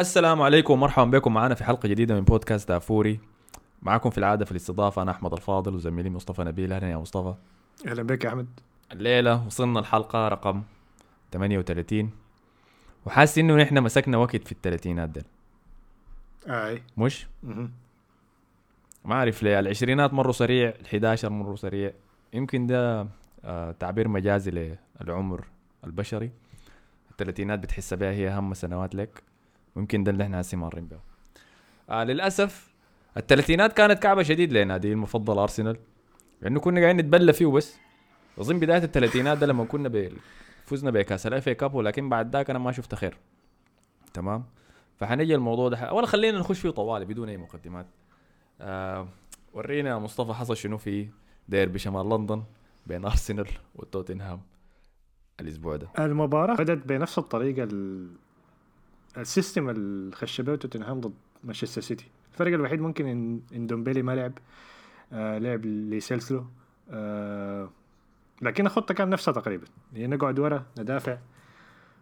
السلام عليكم ومرحبا بكم. معنا في حلقة جديدة من بودكاست دافوري معكم في العادة في الاستضافة أنا أحمد الفاضل وزميلي مصطفى نبيل. أهلا يا مصطفى. أهلا بك يا أحمد. الليلة وصلنا الحلقة رقم 38 وحاسس إنه نحن مسكنا وقت في الثلاثينات دل أي. مش. ما أعرف ليه. العشرينات مروا سريع ال11 مروا سريع. يمكن ده آه تعبير مجازي للعمر البشري. الثلاثينات بتحس بها هي أهم سنوات لك. ويمكن ده اللي إحنا هسي مارين به آه للأسف الثلاثينات كانت كعبة شديد لنادي المفضل أرسنال لأنه كنا قاعدين نتبلى فيه بس أظن بداية الثلاثينات ده لما كنا بي... فزنا بكأس ال FA Cup ولكن بعد ذاك أنا ما شفت خير. تمام؟ فحنجي الموضوع ده. ولا خلينا نخش فيه طوالي بدون أي مقدمات. آه ورينا مصطفى حصل شنو في ديربي شمال لندن بين أرسنال وتوتنهام الأسبوع ده. المباراة بدأت بنفس الطريقة ال... ال system اللي خش به توتنهام ضد مانشستر سيتي. الفرق الوحيد ممكن ان, إن دومبيلي ما لعب آه لعب لو سيلسو آه لكن الخطة كان نفسها تقريبا. هي نقعد ورا ندافع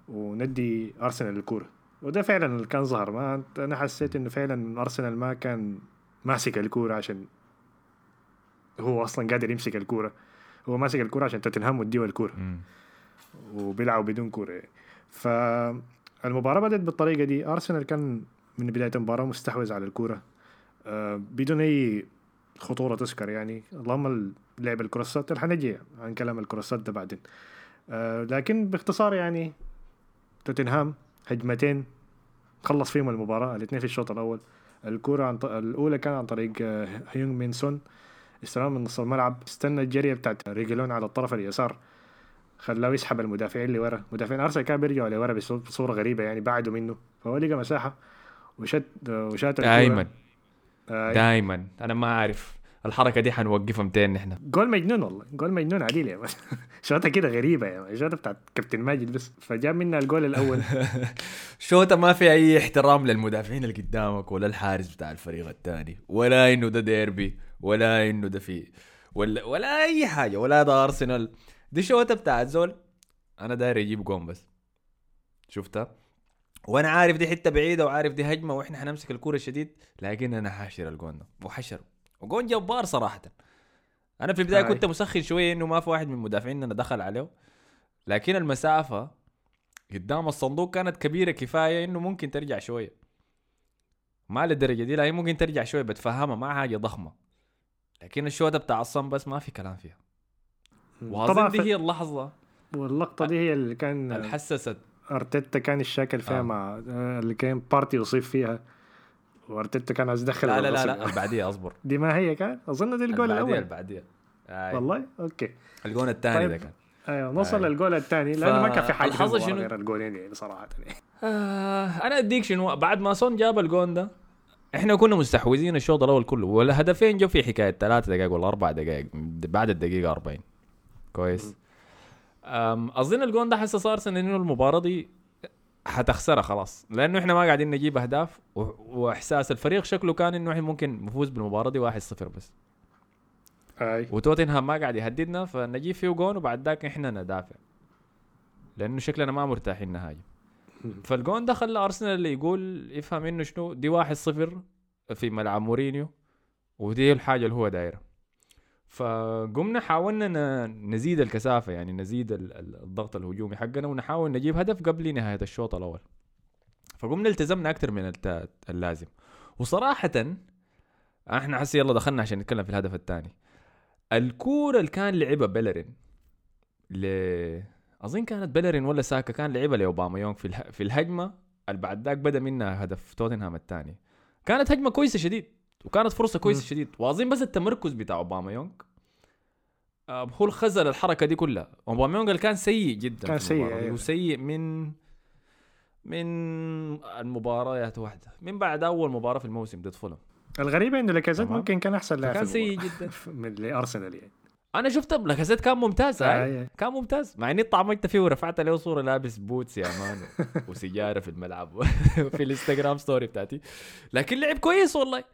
وندي أرسنال الكورة. وده فعلا اللي كان ظهر. ما أنا حسيت إنه فعلا أرسنال ما كان ماسك الكورة عشان هو أصلا قادر يمسك الكورة. هو ماسك الكورة عشان توتنهام وديه الكورة. مم. وبيلعبوا بدون كورة. يعني. فالمباراة بدأت بالطريقة دي. أرسنال كان من بداية المباراة مستحوذ على الكورة. آه، بدون أي خطورة تذكر يعني. اللهم لعب الكروسات رح نجي عن كلام الكروسات ده بعدين. آه، لكن باختصار يعني توتنهام هجمتين خلص فيهم المباراة. الاثنين في الشوط الأول. الكورة عن ط... الأولى كان عن طريق آه، هيونغ مين سون استلام من نص الملعب. استنى الجرية بتاعت ريجلون على الطرف اليسار. خلاه يسحب المدافعين اللي ورا مدافعين أرسنال كانوا بيرجعوا لورا بصورة غريبة يعني بعدوا منه. فهو لقى مساحة وشت وشات. دائما آه دائما أنا ما أعرف الحركة دي حنوقفها متين نحن جول مجنون والله. جول مجنون عديل يا شوطة كده غريبة يا شوطة بتاعت كابتن ماجد بس. فجاب منها الجول الأول. شوطة ما في أي احترام للمدافعين اللي قدامك ولا الحارس بتاع الفريق الثاني. ولا إنه ده ديربي ولا إنه ده في ولا ولا أي حاجة. ولا ده أرسنال. دي شوطة بتاعت زول. أنا داير أجيب جون بس. شفتها؟ وأنا عارف دي حتة بعيدة وعارف دي هجمة وإحنا حنمسك الكورة شديد لكن أنا حاشر الجون ده. وحشر. وجون جبار صراحة. أنا في البداية. كنت مسخن شوية إنه ما في واحد من مدافعيننا دخل عليه. لكن المسافة قدام الصندوق كانت كبيرة كفاية إنه ممكن ترجع شوية. ما للدرجة دي لكن ممكن ترجع شوية بتفهمها ما حاجة ضخمة. لكن الشوطة بتاع الصن بس ما في كلام فيها. طبعا دي ف- هي اللحظة واللقطة دي هي اللي كان اللي حسست أرتيتا كان الشاكل فيها آه. آه. مع آه، اللي كان بارتي يصيب فيها وأرتيتا كان عايز يدخل لا لا لا. لا البعديه أصبر دي ما هي كان أظن دي الجول الأول البعديه آه. والله أوكي الجون الثاني طيب. ده كان أيوه نوصل أي. للجول الثاني لأنه ما كان في حاجة فالحظ المباراة شنو؟ غير الجولين يعني صراحة يعني. آه أنا أديك شنو بعد ما سون جاب الجون ده إحنا كنا مستحوذين الشوط الأول كله والهدفين جو في حكاية ثلاث دقائق ولا أربع دقائق بعد الدقيقة 40 كويس. أظن الجون ده حسس ارسنال انه المباراة دي حتخسرها خلاص لأنه إحنا ما قاعدين نجيب أهداف وإحساس الفريق شكله كان إنه إحنا ممكن نفوز بالمباراة دي 1-0 بس. أي. وتوتنهام ما قاعد يهددنا فنجيب فيه جون وبعد ذاك إحنا ندافع. لأنه شكلنا ما مرتاحين نهاجم فالجون ده خلى أرسنال اللي يقول يفهم إنه شنو؟ دي واحد صفر في ملعب مورينيو ودي الحاجة اللي هو دايره فقمنا حاولنا نزيد الكثافة يعني نزيد ال- ال- الضغط الهجومي حقنا ونحاول نجيب هدف قبل نهاية الشوط الأول. فقمنا التزمنا أكثر من اللازم. وصراحه إحنا حسي يلا دخلنا عشان نتكلم في الهدف الثاني. الكورة اللي كان لعبها بيلرين ل أظن كانت بيلرين ولا ساكا كان لعبها لأوباما يونغ. في الهجمة اللي بعد ذاك بدأ منها هدف توتنهام الثاني. كانت هجمة كويسة شديد. وكانت فرصة كويسة. شديد واظن بس التمركز بتاع اوباما يونغ آه، هو اللي خزل الحركة دي كلها اوباما يونغ كان سيء جدا كان سيء، أيوة. وسيء من من المباريات واحدة من بعد أول مباراة في الموسم ضد فولم الغريبه انه لاكازيت. ممكن كان أحسن لاعب كان سيء. جدا من لأرسنال يعني أنا شفت لاكازيت كان ممتاز هاي. آي. كان ممتاز مع إني طعمت فيه ورفعت له صورة لابس boots يا man وسيجارة في الملعب في ال Instagram story بتاعتي لكن لعب كويس والله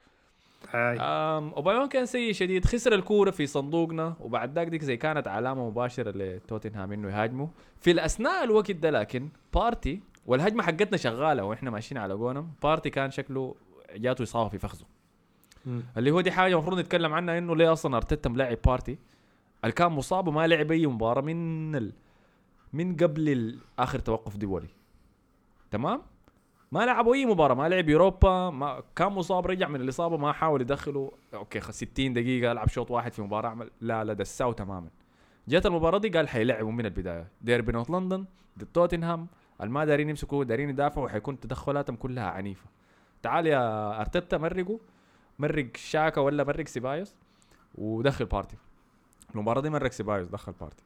أوباميانغ كان سيء شديد. خسر الكورة في صندوقنا وبعد ذاك ديك زي كانت علامة مباشرة لتوتنهام إنه يهاجموا. في الأثناء الوقت ده لكن بارتي والهجمة حقتنا شغالة وإحنا ماشيين على جونم بارتي كان شكله جاته إصابة في فخذه. اللي هو دي حاجة المفروض نتكلم عنها إنه ليه أصلا أرتيتا ملاعب بارتي؟ اللي كان مصاب وما لعب أي مباراة من ال... من قبل آخر توقف دولي تمام؟ ما لعبوا أي مباراة ما لعب يوروبا ما كان مصاب رجع من الإصابة ما حاول يدخله. okay خ- 60 دقيقة ألعب شوط واحد في مباراة عمل لا لا دساه تماما. جت المباراة دي قال حيلعبوا من البداية. ديربي North London ضد توتنهام الما دارين يمسكوا دارين يدافعوا وحيكون تدخلاتهم كلها عنيفة. تعال يا أرتيتا مرقوا. مرق شاكا ولا مرق سيبايوس؟ ودخل بارتي. المباراة دي مرق سيبايوس دخل بارتي.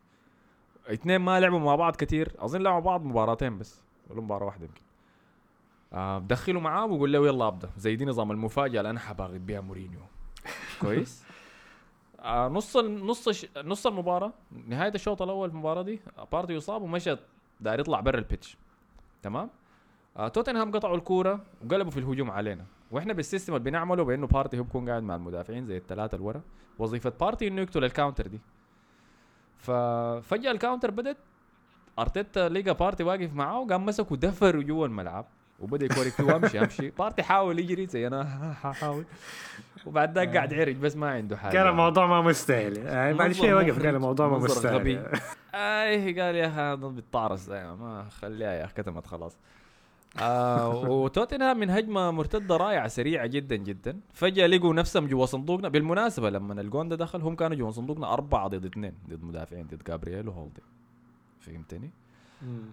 اثنين ما لعبوا مع بعض كتير. أظن لعبوا بعض مباراتين بس ولا مباراة واحدة يمكن. آه بدخلوا معاه ويقول له يلا أبدأ. زي دي نظام المفاجأة اللي أنا حيباغت بيها مورينيو. كويس. آه نص نص نص المباراة نهاية الشوط الأول في المباراة دي بارتي يصاب ومشى داير يطلع برا ال pitch. تمام؟ آه توتنهام قطعوا الكورة وقلبوا في الهجوم علينا. وإحنا بال system اللي بنعمله بإنه بارتي هو بيكون قاعد مع المدافعين زي الثلاثة اللي ورا وظيفة بارتي إنه يقتل ال counter دي. ففجاه ال counter بدت أرتيتا لقى بارتي واقف معاه وقام مسكه دفره جوا الملعب. وبدأ يكورك فيه أمشي. امشي بارتي حاول يجري زي أنا. حاول وبعد ذاك قاعد يعرج بس ما عنده حاجة. كان الموضوع ما مستاهل. يعني بعد شوي وقف قال الموضوع ما مستاهل. غبي. إيه قال يا أخي بتطارس ما خليها يا أخي كتمت خلاص. آه وتوتنهام من هجمة مرتدة رائعة سريعة جدا جدا. فجأة لقوا نفسهم جوا صندوقنا. بالمناسبة لما الجون ده دخل هم كانوا جوا صندوقنا أربعة ضد اثنين ضد مدافعين ضد جابرييل وهولدي. فهمتني؟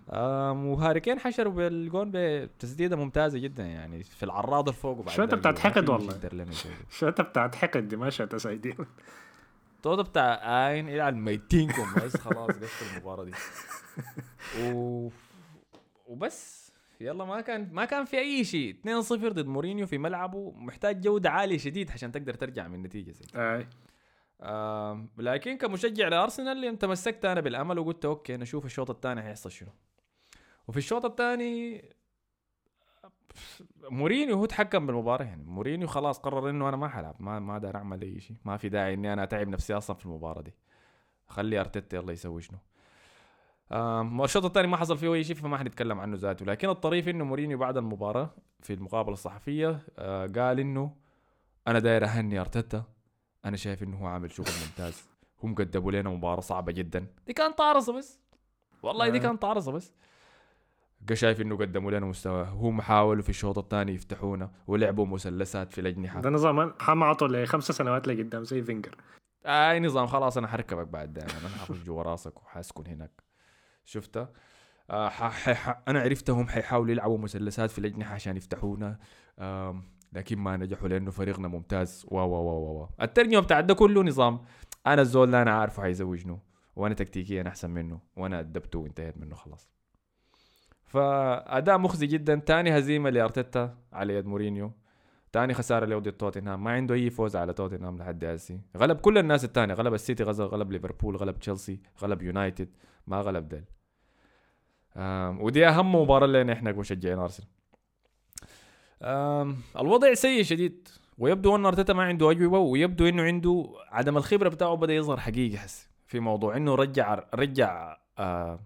وهاري كين حشروا بالجون بتسديده ممتازة جدا يعني في العراض الفوق وبعد شو ذاك بتاعت حقد والله. يسوي. شوطة بتاعت حقد دي ما شوطة سايدين تودا بتاع عين يلعن ميتينكم بس خلاص قفل المباراة دي. و... وبس. يلا ما كان ما كان في أي شيء. 2-0 ضد مورينيو في ملعبه. محتاج جودة عالية شديد عشان تقدر ترجع من النتيجة زي دي. آم، لكن كمشجع لأرسنال تمسكت أنا بالأمل وقلت okay نشوف الشوط الثاني حيحصل شنو. وفي الشوط الثاني مورينيو هو تحكم بالمباراة يعني. مورينيو خلاص قرر إنه أنا ما حلعب ما ما دار أعمل أي شيء. ما في داعي إني أنا أتعب نفسي أصلا في المباراة دي. خلي أرتيتا يلا يسوي شنو. الشوط الثاني ما حصل فيه أي شيء فما حنتكلم عنه ذاته. لكن الطريف إنه مورينيو بعد المباراة في المقابلة الصحفية آه، قال إنه أنا داير أهني أرتيتا. أنا شايف إنه هو عامل شغل ممتاز. هم قدموا لنا مباراة صعبة جدا. دي كانت طارصه بس. والله دي آه. كانت طارصه بس. قا شايف إنه قدموا لنا مستوى. هم حاولوا في الشوط الثاني يفتحونا ولعبوا مثلثات في الأجنحة. ده نظام حما عطوا لخمس سنوات لقدام زي فينجر. أي نظام خلاص أنا حركبك بعد دائما. أنا حخش جوا راسك وحاسكن هناك. شفتها آه ح... ح... ح... أنا عرفتهم حيحاولوا يلعبوا مثلثات في الأجنحة عشان يفتحونا. آم... لكن ما نجحوا لأنه فريقنا ممتاز. و و و و الترجمه بتاعت ده كله نظام. أنا الزول ده أنا عارفه حيسوي شنو وأنا تكتيكيا أحسن منه وأنا أدبته وانتهيت منه خلاص. فأداء مخزي جدا. تاني هزيمة لأرتيتا على يد مورينيو. تاني خسارة له ضد توتنهام. ما عنده أي فوز على توتنهام لحد هسي غلب كل الناس التانية. غلب السيتي غزل غلب ليفربول غلب تشيلسي غلب يونايتد. ما غلب ديل. ودي أهم مباراة لنا إحنا كمشجعين أرسنال. الوضع سيء شديد. ويبدو أن أرتيتا ما عنده أجوبة ويبدو إنه عنده عدم الخبرة بتاعه بدأ يظهر حقيقي حس في موضوع إنه رجع رجع آه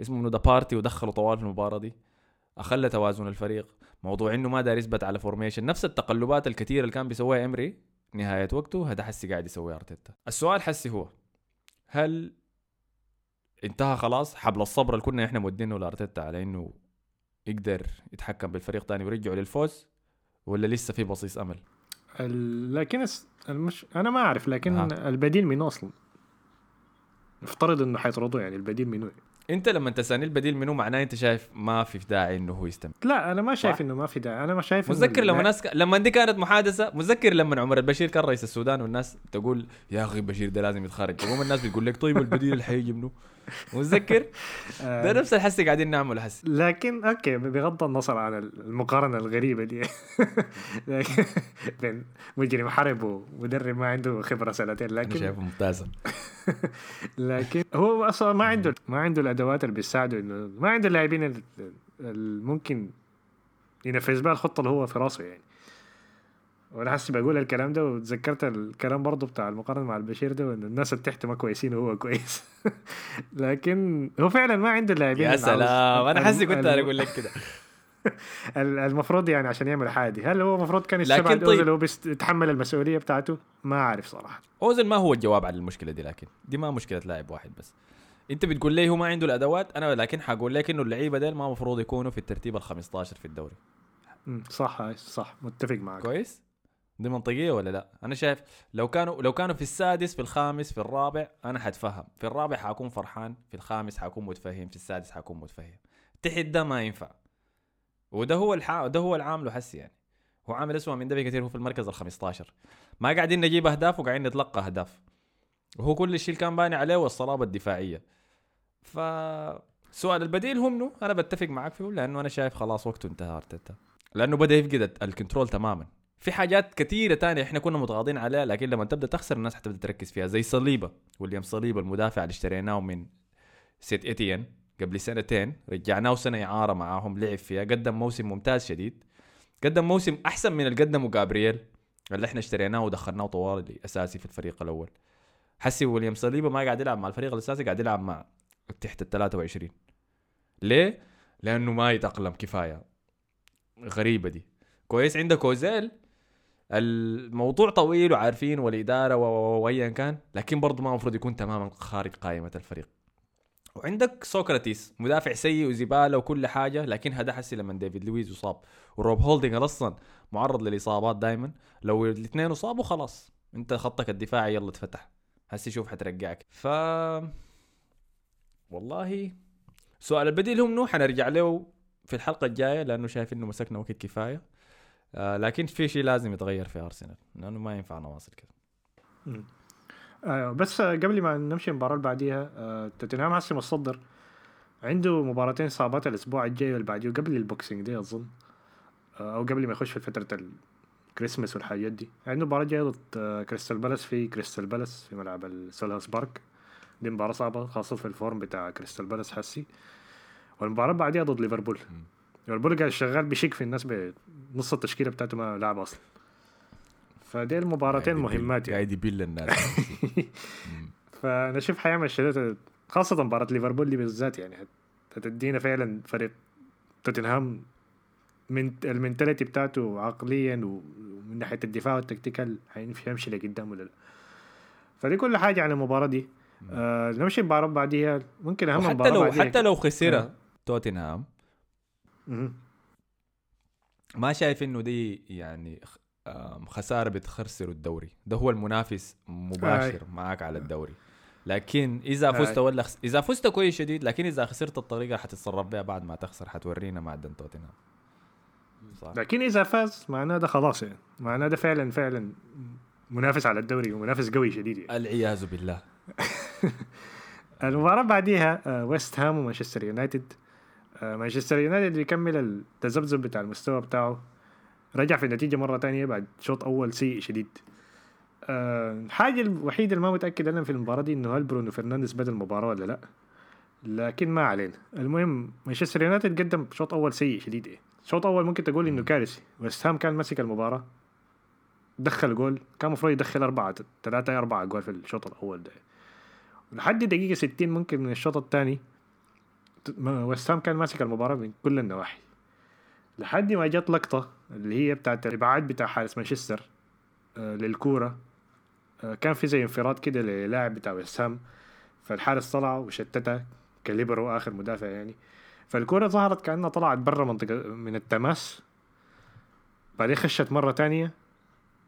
اسمه ذا بارتي ودخله طوال في المباراة دي. اخل توازن الفريق. موضوع إنه ما دار يثبت على formation نفس التقلبات الكثيرة اللي كان بيسويها إمري نهاية وقته هذا حسي قاعد يسويها أرتيتا. السؤال حسي هو هل انتهى خلاص؟ حبل الصبر اللي كنا إحنا مودينه لأرتيتا على إنه يقدر يتحكم بالفريق تاني ويرجعه للفوز ولا لسه في بصيص أمل؟ لكن المش... أنا ما أعرف لكن أها. البديل منو أصلا؟ نفترض إنه حيطردوا يعني البديل منو؟ أنت لما تسألني البديل منه معناه أنت شايف ما في داعي إنه هو يستمر. لا أنا ما شايف صح. إنه ما في داعي. أنا ما شايف متذكر لما لا- ناس ك... لما دي كانت محادثة متذكر لما عمر البشير كان رئيس السودان والناس تقول يا أخي بشير ده لازم يتخرج. تقوم الناس بتقول لك طيب البديل اللي حيجي منه متذكر؟ آه، ده نفس الحس قاعدين نعمله حس. لكن أوكي بغض النظر عن المقارنة الغريبة دي. لكن بين مجرم حرب ومدرب ما عنده خبرة سنتين لكن شايفه ممتازة. لكن هو أصلا ما عنده ما عنده الأدوات اللي بتساعده إنه ما عنده اللاعبين ال- اللي ممكن ينفذ بها الخطة اللي هو في راسه يعني. وأنا حاسس بقول الكلام ده وتذكرت الكلام برضه بتاع المقارنة مع البشير ده وإن الناس اللي تحت ما كويسين وهو كويس. لكن هو فعلا ما عنده لاعبين يا سلام. أنا حسي كنت الم- أقول لك كده. ال- المفروض يعني عشان يعمل حاجة هل هو المفروض كان لكن يستبعد طيب. اوزيل وهو يتحمل المسؤولية بتاعته؟ ما أعرف صراحة. اوزل ما هو الجواب على المشكلة دي لكن دي ما مشكلة لاعب واحد بس. أنت بتقول لي هو ما عنده الأدوات أنا لكن حقول لك إنه اللعيبة ديل ما المفروض يكونوا في الترتيب ال 15 في الدوري. صح صح. متفق معك. كويس؟ دي منطقية ولا لا؟ أنا شايف لو كانوا لو كانوا في السادس في الخامس في الرابع أنا حتفهم. في الرابع حكون فرحان في الخامس حكون متفهم في السادس حكون متفهم. تحت ده ما ينفع. وده هو الح... ده هو العامل حسي يعني. هو عامل اسوء من ده بكثير هو في المركز ال 15 ما قاعدين نجيب أهداف وقاعدين نتلقى أهداف. وهو كل الشيء اللي كان باني عليه هو الصلابة الدفاعية. ف سؤال البديل هو منه أنا بتفق معك فيه لأنه أنا شايف خلاص وقته انتهى أرتيتا. لأنه بدأ يفقد ال control تماما. في حاجات كثيره تانية إحنا كنا متغاضين عليها لكن لما تبدأ تخسر الناس حتبدأ تركز فيها. زي صليبة ويليام صليبة المدافع اللي اشتريناه من سيت اتيان قبل سنتين رجعناه سنة إعارة معاهم لعب فيها قدم موسم ممتاز شديد. قدم موسم أحسن من اللي قدمه جابرييل اللي إحنا اشتريناه ودخلناه طوال اساسي في الفريق الأول. حسي ويليام صليبة ما قاعد يلعب مع الفريق الأساسي قاعد يلعب مع تحت ال 23 ليه؟ لأنه ما يتأقلم كفاية. غريبة دي. كويس عندك اوزيل الموضوع طويل وعارفين والإدارة وايا كان لكن برضه ما المفروض يكون تماما خارج قائمة الفريق. وعندك سوكراتيس مدافع سيء وزبالة وكل حاجة لكن هذا حسي لما ديفيد لويز اصاب وروب هولدنج أصلا معرض للإصابات دائما لو الاثنين اصابوا خلاص أنت خطك الدفاعي يلا اتفتح. هسي شوف حترجعك. ف والله سؤال البديل هو منو حنرجع له في الحلقة الجاية لأنه شايف إنه مسكنا وقت كفاية. آه لكن في شيء لازم يتغير في أرسنال لأنه ما ينفع نواصل كده آه بس قبل ما نمشي المباراة اللي بعديها آه توتنهام هسه متصدر. عنده مباراتين صعبات الأسبوع الجاي واللي بعديه قبل ال Boxing Day أظن. آه أو قبل ما يخش في فترة الكريسماس والحاجات دي. عنده مباراة جاية ضد آه كريستال بالاس في كريستال بالاس في ملعب السيلهرست بارك. دي مباراة صعبة خاصة في ال form بتاع كريستال بالاس حسي. والمباراة بعديها ضد ليفربول. ليفربول قاعد شغال بشيك في الناس بنص التشكيلة بتاعته ما لعب أصلا. فدي المباراتين مهمات يعني. قاعد يبل الناس فأنا أشوف حيعمل شديد خاصة مباراة ليفربول دي بالذات يعني هت- هتدينا فعلا فريق توتنهام من ال mentality بتاعته عقليا ومن ناحية الدفاع وال tactical هيمشي يمشي لقدام ولا لا. فدي كل حاجة عن المباراة دي. آه نمشي المباراة بعديها. ممكن أهم وحتى مباراة لو حتى لو خسر آه. توتنهام. ما شايف إنه دي يعني خسارة بتخسروا الدوري. ده هو المنافس مباشر معاك على الدوري. لكن إذا فزت. ولا خس... إذا فزت كويس شديد لكن إذا خسرت الطريقة حتتصرف بها بعد ما تخسر حتورينا معدن توتنهام. صح. لكن إذا فاز معناه ده خلاص يعني. معناه ده فعلا فعلا منافس على الدوري ومنافس قوي شديد يعني. العياذ بالله. المباراة بعديها آه، ويست هام ومانشستر يونايتد. آه، مانشستر يونايتد بيكمل التذبذب بتاع المستوى بتاعه. رجع في النتيجة مرة تانية بعد شوط أول سيء شديد. آه، الحاجة الوحيدة اللي ما متأكد أنا في المباراة دي إنه هل برونو فرنانديز بدأ المباراة ولا لأ. لكن ما علينا. المهم مانشستر يونايتد قدم شوط أول سيء شديد. إيه شوط أول ممكن تقول إنه كارثي. ويست هام كان ماسك المباراة. دخل جول. كان المفروض يدخل أربعة ثلاثة أربعة جول في الشوط الأول ده. لحد دقيقة 60 ممكن من الشوط الثاني ويست هام كان ماسك المباراة من كل النواحي. لحد ما جت لقطة اللي هي بتاعت الإبعاد بتاع حارس مانشستر آه للكورة. آه كان في زي انفراد كده للاعب بتاع ويست هام. فالحارس طلع وشتتها كليبرو آخر مدافع يعني. فالكورة ظهرت كأنها طلعت برا منطقة من التماس. بعدين خشت مرة تانية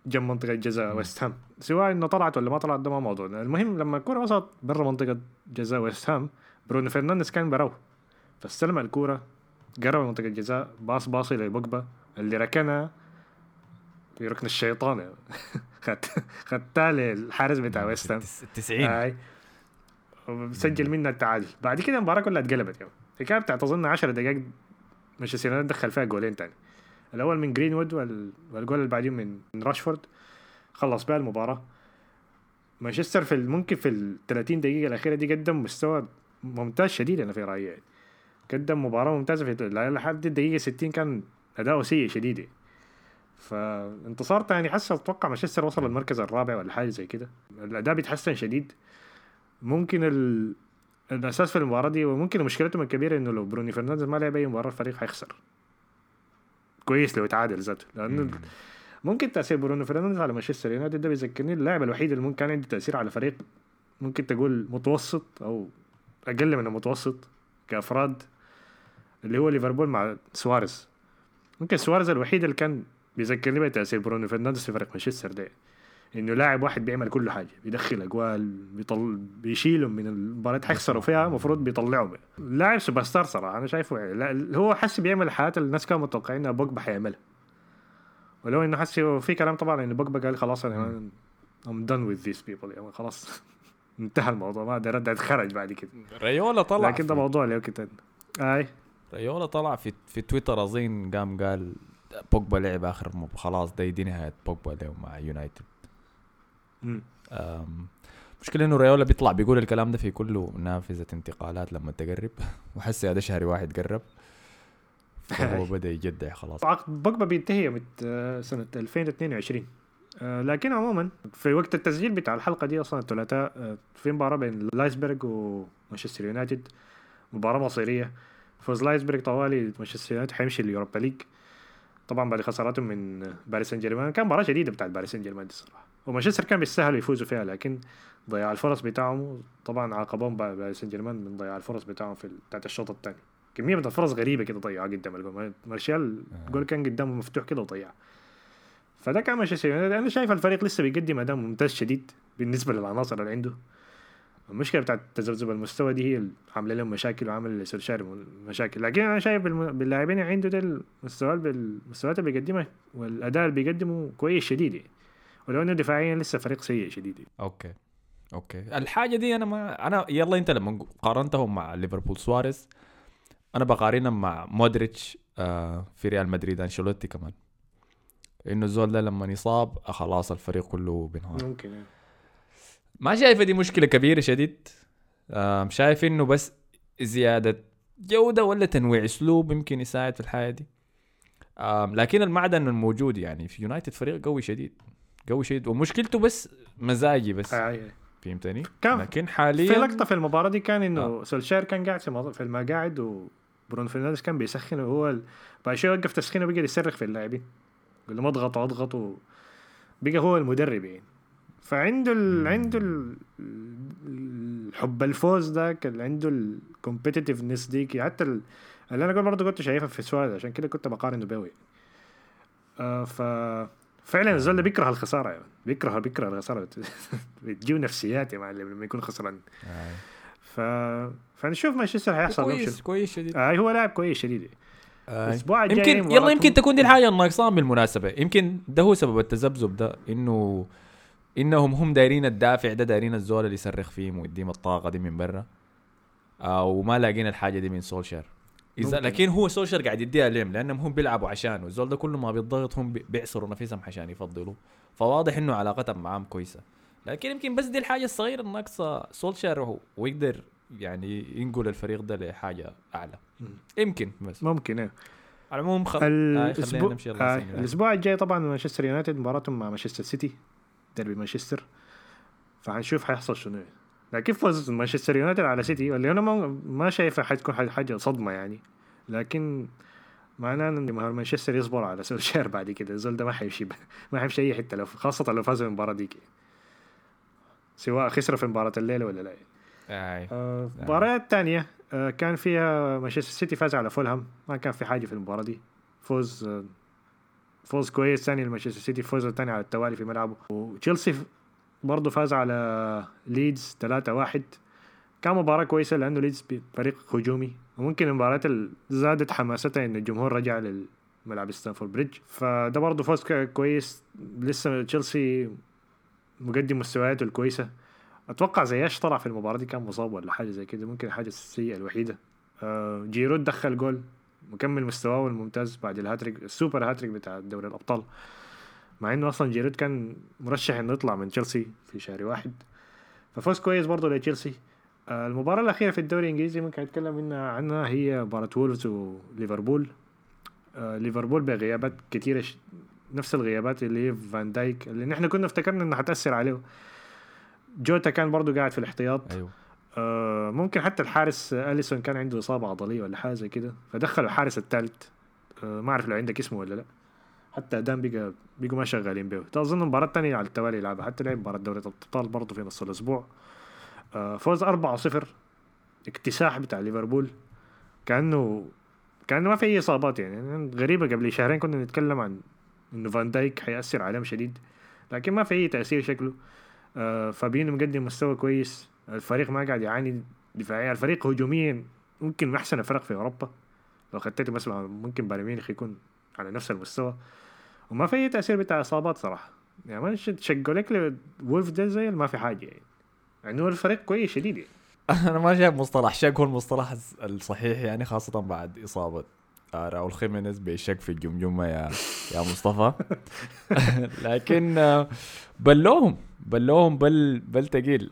جنب منطقة جزاء ويست هام. سواء إنه طلعت ولا ما طلعت ده ما موضوعنا. المهم لما الكرة وصلت برا منطقة جزاء ويست هام برونو فرنانديز كان براو. فاستلم الكورة قرب منطقة جزاء باص باصي لبوجبا اللي ركنها في ركن الشيطان. يعني. خدت خدتها للحارس بتاع ويست هام 90 هاي. وسجل منها التعادل. بعد كده المباراة كلها اتقلبت يعني الحكاية بتاعت اظن 10 دقائق مانشستر يونايتد دخل فيها جولين تاني. الأول من جرينوود وال... والجول اللي بعدين من راشفورد خلص بها المباراة. مانشستر في ممكن في ال 30 دقيقة الأخيرة دي قدم مستوى ممتاز شديد أنا في رأيي يعني. قدم مباراة ممتازة في لحد الدقيقة 60 كان أداؤه سيء شديد يعني. فانتصار تاني حاسس أتوقع مانشستر وصل المركز الرابع ولا حاجة زي كده الأداء بيتحسن شديد ممكن ال... الأساس في المباراة دي وممكن مشكلتهم الكبيرة إنه لو برونو فرنانديز ما لعب أي مباراة الفريق حيخسر كويس لو يتعادل ذاته لأنه ممكن تأثير برونو فرنانديز على مانشستر يونايتد ده بيذكرني اللاعب الوحيد اللي ممكن كان عنده تأثير على فريق ممكن تقول متوسط أو أقل من المتوسط كأفراد اللي هو ليفربول مع سواريز. ممكن سواريز الوحيد اللي كان بيذكرني بتاثير برونو فرنانديز في فريق مانشستر ده إنه لاعب واحد بيعمل كل حاجة بيدخل أجوال بيطلع بيشيلهم من المباراة حيخسروا فيها المفروض بيطلعهم لاعب سوبر ستار صراحة أنا شايفه يعني لا هو حس بيعمل الحاجات اللي الناس كانوا متوقعين انها بوجبا حيعملها. ولو إنه حس في كلام طبعا انه بوجبا قال خلاص أنا I'm done with these people يعني خلاص. انتهى الموضوع ما أقدر ارد خرج بعد كده. ريولا طلع لكن ده موضوع له كده أي. ريولا طلع في في تويتر أظن قام قال بوجبا لعب آخر خلاص دي دي نهاية بوجبا مع يونايتد. مشكلة إنه ريولا بيطلع بيقول الكلام ده في كل نافذة انتقالات لما تقرب. وحس هذا شهري واحد قرب. فهو بدأ يجدع خلاص. عقد بوجبا بينتهي سنة 2022 آه، لكن عموما في وقت التسجيل بتاع الحلقة دي أصلا الثلاثاء آه، في مباراة بين لايسبرغ ومانشستر يونايتد مباراة مصيرية. فوز لايبزيغ طوالي مانشستر يونايتد حيمشي ال Europa League. طبعا بعد خساراتهم من باريس سان جيرمان كان مباراة شديدة بتاعت باريس سان جيرمان دي الصراحة. ومانشستر كان بيستاهلوا يفوزوا فيها لكن ضياع الفرص بتاعهم طبعا عاقبهم باريس سان جيرمان من ضياع الفرص بتاعهم في بتاعت الشوط الثاني. كمية من الفرص غريبة كده ضيعها قدام الجول مارشال الجول كان قدامه مفتوح كده وضيع فده كان مانشستر يونايتد أنا شايف الفريق لسه بيقدم أداء ممتاز شديد بالنسبة للعناصر اللي عنده. المشكلة بتاعت تذبذب المستوى دي هي اللي عاملة لهم مشاكل وعاملة لسولشاير مشاكل. لكن أنا شايف باللاعبين اللي عنده ده المستوى بالمستويات اللي بيقدمها والأداء اللي بيقدمه كويس شديد. يعني ولو إنه دفاعيا لسه فريق سيء شديد. يعني. okay. okay. الحاجة دي أنا ما أنا يلا أنت لما قارنتهم مع ليفربول سواريز أنا بقارنهم مع مودريتش آه في ريال مدريد أنشيلوتي كمان. إنه الزول ده لما يصاب خلاص الفريق كله بينهار. ممكن يعني. ما شايفه دي مشكلة كبيرة شديد. شايف إنه بس زيادة جودة ولا تنويع أسلوب يمكن يساعد في الحاجات دي. لكن المعدن الموجود يعني في يونايتد فريق قوي شديد قوي شديد. ومشكلته بس مزاجي بس. آه فهمتني؟ كان لكن حاليا في لقطة في المباراة دي كان إنه آه. سولشير كان قاعد في المقاعد وبرونو فرنانديز كان بيسخن وهو بعد شوي وقف تسخينه وبقى يصرخ في اللاعبين. يقول لهم اضغطوا اضغطوا بقى هو المدرب يعني. فعنده ال... عنده ال... حب الفوز ذاك اللي عنده ال competitiveness ديك. حتى ال... اللي أنا برضه كنت شايفها في سواريز عشان كده كنت بقارنه بوي آه ف فعلا الزول ده بيكره الخسارة يعني. بيكره بيكره الخسارة. بتجيب نفسيات يا معلم لما يكون خسران. آه. ف فنشوف مانشستر هيحصل كويس كويس شديد. آه هو لاعب كويس شديد. آه. الأسبوع الجاي يمكن يلا يمكن تكون دي الحاجة الناقصة بالمناسبة. يمكن ده هو سبب التذبذب ده انه إنهم هم دايرين الدافع ده دايرين الزول اللي يصرخ فيهم ويديهم الطاقة دي من برا آه وما لاقين الحاجة دي من سولشر إذا لكن هو سولشر قاعد يديها لهم لأنهم هم بيلعبوا عشانه. الزول ده كل ما بيتضغط هم بيعصروا نفسهم عشان يفضلوا فواضح إنه علاقتهم معاهم كويسة. لكن يمكن بس دي الحاجة الصغيرة الناقصة سولشير ويقدر يعني ينقل الفريق ده لحاجة أعلى. يمكن بس. ممكن إيه. على العموم خل... الأسبوع آه الأسبوع الجاي طبعا مانشستر يونايتد مباراتهم مع مانشستر سيتي ديربي مانشستر. فحنشوف حيحصل شنو. لكن فوز مانشستر يونايتد على سيتي؟ واللي أنا ما شايفها حتكون حاجة صدمة يعني. لكن معناه إن مانشستر يصبر على سولشير بعد كده. الزول ده ما حيمشي ما حيمشي أي حتة لو خاصة لو فاز المباراه ديك سواء خسر في مباراة الليلة ولا لا. آه، المباراه الثانية آه كان فيها مانشستر سيتي فاز على فولهام. ما كان في حاجة في المباراة دي. فوز آه فوز كويس ثاني لمانشستر سيتي فوز الثاني على التوالي في ملعبه. وتشيلسي برضه فاز على ليدز 3-1 كان مباراة كويسة لأنه ليدز فريق هجومي. وممكن المباراة زادت حماستها إن الجمهور رجع للملعب ستانفورد بريدج. فده برضه فوز كويس. لسه تشيلسي مقدم مستوياته الكويسة. أتوقع زياش طلع في المباراة دي كان مصاب ولا حاجة زي كده ممكن الحاجة السيئة الوحيدة. آه، جيرود دخل جول مكمل مستواه الممتاز بعد ال hat-trick ال super hat-trick بتاع دوري الأبطال. مع إنه أصلا جيرود كان مرشح إنه يطلع من تشيلسي في شهر واحد. ففوز كويس برضه لتشيلسي. آه، المباراة الأخيرة في الدوري الإنجليزي ممكن أتكلم عنها هي مباراة وولفز وليفربول. آه، ليفربول بغيابات كثيرة نفس الغيابات اللي هي فان دايك اللي نحن كنا افتكرنا إنها حتاثر عليه. جوتا كان برضه قاعد في الاحتياط. أيوه. آه ممكن حتى الحارس أليسون كان عنده إصابة عضلية ولا حاجة زي كده. فدخلوا الحارس الثالث آه ما أعرف لو عندك اسمه ولا لا. حتى أدام بقى بقوا ما شغالين به اظن المباراه الثانية على التوالي يلعبها. حتى لعب مباراة دوري الأبطال برضه في نص الأسبوع. آه فوز 4-0 اكتساح بتاع ليفربول. كانه كأنه ما في أي إصابات يعني. غريبة. قبل شهرين كنا نتكلم عن إنه فان دايك حيأثر عليهم شديد. لكن ما في أي تأثير شكله. فابينو مقدم مستوى كويس. الفريق ما قاعد يعاني دفاعيا. الفريق هجوميا ممكن من أحسن الفرق في أوروبا. لو خدت مثلا ممكن بايرن ميونخ يكون على نفس المستوى. وما في أي تأثير بتاع إصابات صراحة. يعني ما تشقوا لك وولف ده زي ما في حاجة يعني. يعني هو الفريق كويس شديد يعني. أنا ما شايف مصطلح شك هو المصطلح الصحيح يعني خاصة بعد إصابة راؤول خيمينيز بشك في الجمجمه يا يا مصطفى. لكن بلوهم بلوهم بل بل تقيل.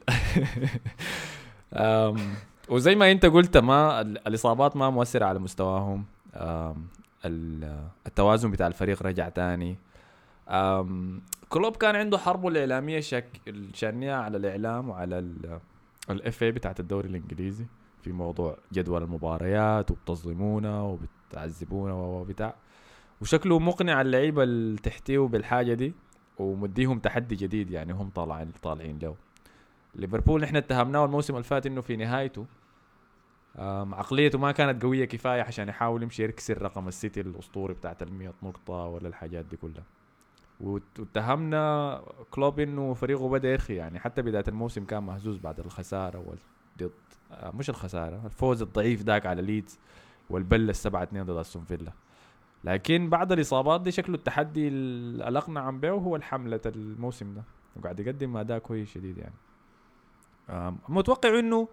وزي ما انت قلت ما الإصابات ما مؤثرة على مستواهم. التوازن بتاع الفريق رجع تاني. كلوب كان عنده حربه الإعلامية شكله شانيها على الإعلام وعلى ال FA بتاعت الدوري الإنجليزي في موضوع جدول المباريات وبتظلمونا وبتعذبونا وبتاع. وشكله مقنع اللعيبة اللي تحتيه بالحاجة دي ومديهم تحدي جديد يعني هم طالعين طالعين له. ليفربول نحن اتهمناه الموسم اللي فات إنه في نهايته. عقليته ما كانت قوية كفاية عشان يحاول يمشي يكسر رقم السيتي الأسطوري بتاعت ال 100 نقطة ولا الحاجات دي كلها. واتهمنا كلوب إنه فريقه بدأ يرخي يعني. حتى بداية الموسم كان مهزوز بعد الخسارة ضد آه، مش الخسارة الفوز الضعيف ذاك على ليدز. والبلة السبعة اثنين ضد أستون فيلا. لكن بعد الإصابات دي شكله التحدي الأقنع عن بيعه هو الحملة الموسم ده. وقاعد يقدم أداء كويس شديد يعني. متوقع إنه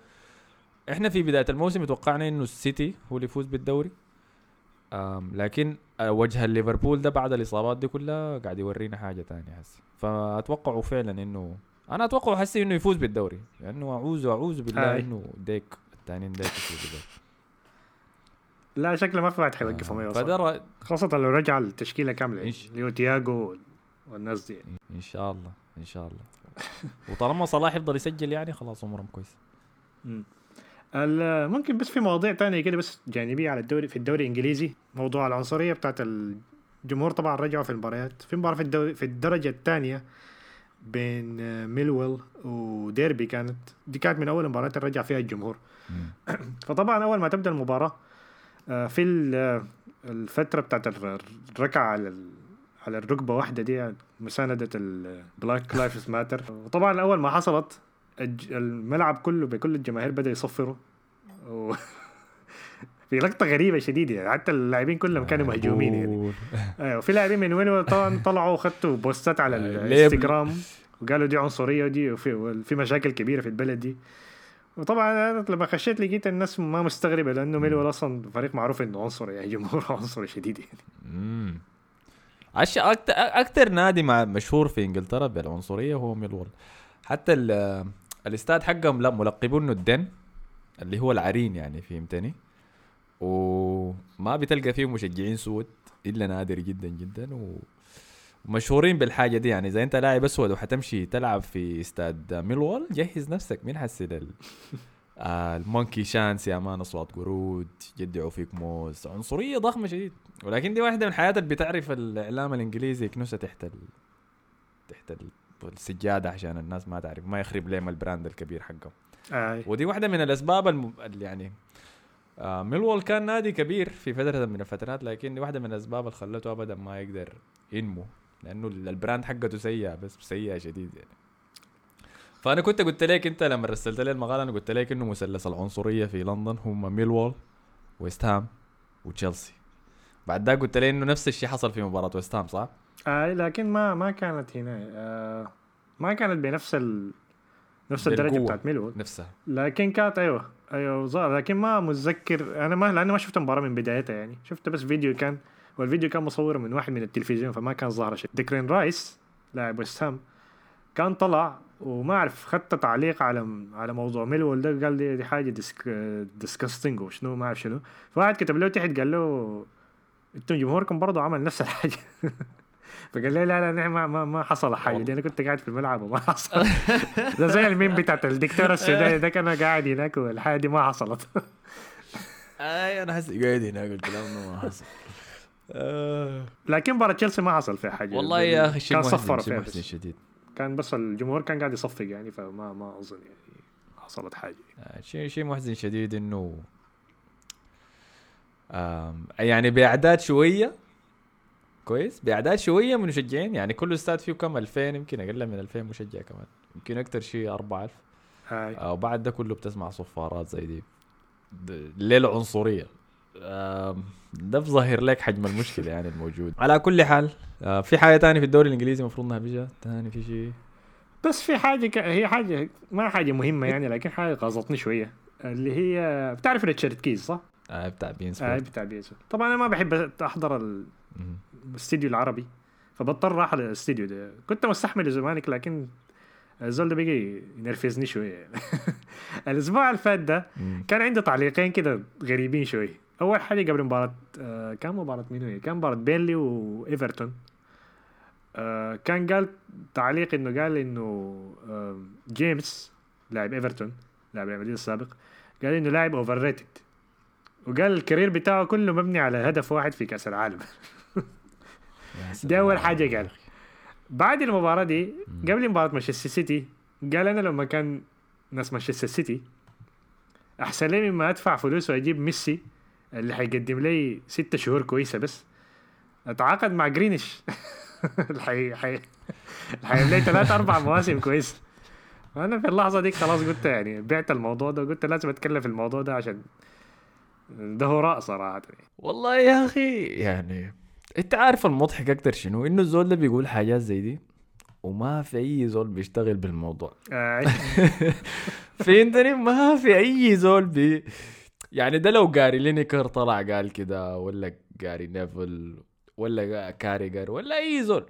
إحنا في بداية الموسم توقعنا إنه السيتي هو اللي يفوز بالدوري. لكن آه، وجه ليفربول ده بعد الإصابات دي كلها قاعد يورينا حاجة تانية هسه. فاتوقعوا فعلا إنه أنا أتوقع هسه إنه يفوز بالدوري. لأنه أعوذ اعوذ بالله إنه ديك الثانيين ديك يفوز بالدوري. لا شكله ما في واحد حيوقفه آه. فدر... خاصة لو رجع التشكيلة كاملة اللي هو تياجو والناس دي. إن شاء الله إن شاء الله. وطالما صلاح يفضل يسجل يعني خلاص أمورهم كويس ممكن بس في مواضيع تانية كده بس جانبية على الدوري في الدوري الإنجليزي موضوع العنصرية بتاعت الجمهور طبعا رجعوا في المباريات. في مباراة في الدوري في الدرجة الثانية بين ميلوول وديربي كانت. دي كانت من أول المباريات اللي رجع فيها الجمهور. فطبعا أول ما تبدأ المباراة آه، في الفترة بتاعت الركعة على على الركبة واحدة دي مساندة ال Black Lives Matter وطبعا أول ما حصلت الملعب كله بكل الجماهير بدا يصفروا. و... في لقطة غريبة شديدة يعني حتى اللاعبين كلهم كانوا مهجومين يعني. أيوه في لاعبين من وين طبعا طلعوا وخدوا بوستات على الانستغرام وقالوا دي عنصرية ودي وفي, في مشاكل كبيرة في البلد دي. وطبعا أنا لما خشيت لقيت الناس ما مستغربة لأنه ميلوال أصلا فريق معروف إنه عنصري يعني جمهور عنصري شديد يعني. عش أكثر أكثر نادي مشهور في إنجلترا بالعنصرية هو ميلوال حتى الإستاد حقهم لا ملقبونه ال Den اللي هو العرين يعني فهمتني؟ وما بتلقى فيه مشجعين سود إلا نادر جدا جدا و ومشهورين بالحاجة دي يعني. إذا أنت لاعب أسود وحتمشي تلعب في استاد ميلوول جهز نفسك. من حسي آه ال monkey chants يا man أصوات قرود يدعوا فيك موز. عنصرية ضخمة شديد. ولكن دي واحدة من حياتك بتعرف الإعلام الإنجليزي يكنسها تحت ال... تحت ال... السجادة عشان الناس ما تعرف ما يخرب لهم ال brand الكبير حقهم. آه. ودي واحدة من الأسباب الم... يعني آه ميلوول كان نادي كبير في فترة من الفترات لكن دي واحدة من الأسباب اللي خلته ابدا ما يقدر ينمو. لأنه ال brand حقته سيئه بس سيئه شديد يعني. فأنا كنت قلت لك أنت لما رسلت لي المقالة أنا قلت لك إنه مثلث العنصرية في لندن هم ميلوول ويست هام وتشيلسي. بعد ذاك قلت لي إنه نفس الشيء حصل في مباراة ويست هام صح؟ آه لكن ما ما كانت هنا آه ما كانت بنفس ال... نفس الدرجة بتاعت ميلوول نفسها. لكن كانت أيوه أيوه لكن ما متذكر أنا ما لأني ما شفت المباراه من بدايتها يعني. شفت بس فيديو كان والفيديو كان مصور من واحد من التلفزيون فما كان ظاهر شيء. ديكلان رايس لاعب ويست هام كان طلع وما أعرف خت تعليق على على موضوع ميلول ده قال دي, دي حاجة disg disgusting وشنو ما أعرف شنو. فواحد كتب له تحت قال له أنتم جمهوركم برضه عمل نفس الحاجة. فقال لي لا لا نعم ما, ما, ما حصل حاجة دي أنا كنت قاعد في الملعب وما حصل. ده زي الميم بتاعت الدكتور السوداني ده كان قاعد هناك والحاجة دي ما حصلت. اي أنا حاسس قاعد هناك له ما حصل. آه. لكن مباراة تشيلسي ما حصل فيها حاجة. والله يا أخي شيء كان محزن صفر فيها بس. شديد. كان بس الجمهور كان قاعد يصفق يعني فما ما أظن يعني حصلت حاجة. آه، شيء شيء محزن شديد إنه يعني بأعداد شوية كويس؟ بأعداد شوية من مشجعين يعني كل استاد فيه كم؟ 2000 يمكن أقل من 2000 مشجع كمان. يمكن أكثر شيء 4000 هاي. آه، وبعد ده كله بتسمع صفارات زي دي. د- ليه العنصريه آم، ده بظهر لك حجم المشكلة يعني الموجود على كل حال آه، في حاجة تانية في الدوري الإنجليزي المفروض إنها بيجا تاني في شيء بس في حاجة ك... هي حاجة ما حاجة مهمة يعني لكن حاجة غاظتني شوية اللي هي بتعرف ريتشارد كيز صح؟ آه بتاع beIN آه بتاع بيسو طبعا أنا ما بحب أحضر. الاستديو العربي فبضطر أحضر الاستديو ده كنت مستحمل زمانك لكن الزول ده بقى ينرفزني شوية يعني. الأسبوع اللي فات ده. كان عندي تعليقين كده غريبين شوي أول حاجة قبل مباراة آه كان مباراة مين هي؟ كان مباراة بيرنلي وإيفرتون. آه كان قال تعليق إنه قال إنه آه جيمس لاعب إيفرتون لاعب ريال مدريد السابق قال إنه لاعب overrated وقال ال career بتاعه كله مبني على هدف واحد في كأس العالم. دي أول. حاجة قال. بعد المباراة دي قبل مباراة مانشستر سيتي قال أنا لما كان ناس مانشستر سيتي أحسن لي مما أدفع فلوس واجيب ميسي اللي حيقدم لي ستة شهور كويسة بس. أتعاقد مع جريليش اللي حي لي ثلاث أربع مواسم كويسة. وأنا في اللحظة دي خلاص قلت يعني بعت الموضوع ده وقلت لازم أتكلم في الموضوع ده عشان ده هراء صراحة. والله يا أخي يعني أنت عارف المضحك أكتر شنو؟ إنه الزول ده بيقول حاجات زي دي وما في أي زول بيشتغل بالموضوع. آه، فهمتني ما في أي زول بي يعني ده لو جاري لينيكر طلع قال كده ولا جاري نيفل ولا كاريجر ولا أي زول.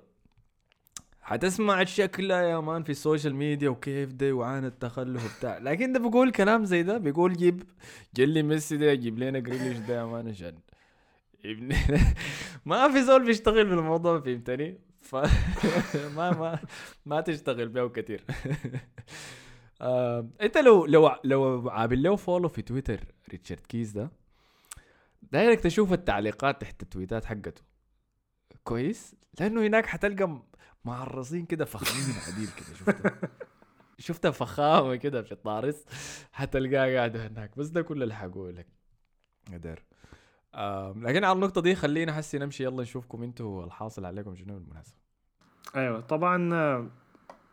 حتسمع الشكل يا man في ال social media وكيف ده وعانى التخلف وبتاع. لكن ده بيقول كلام زي ده بيقول جيب جلي ميسي ده جيب لنا جريليش ده يا man عشان ما في زول بيشتغل بالموضوع فهمتني؟ ف ما ما ما تشتغل بيه كتير. آه، انت لو لو لو عامل له follow في تويتر ريتشارد كيز ده دايرك تشوف التعليقات تحت التويتات حقته. كويس؟ لأنه هناك حتلقى معرصين كده فخمين عديل كده شفتها شفتها فخامة كده في الطارس حتلقاه قاعد هناك. بس ده كل اللي حقول لك. قدر لكن على النقطة دي خلينا حسي نمشي يلا نشوفكم أنتوا الحاصل عليكم شنو بالمناسبة. أيوه طبعا آه،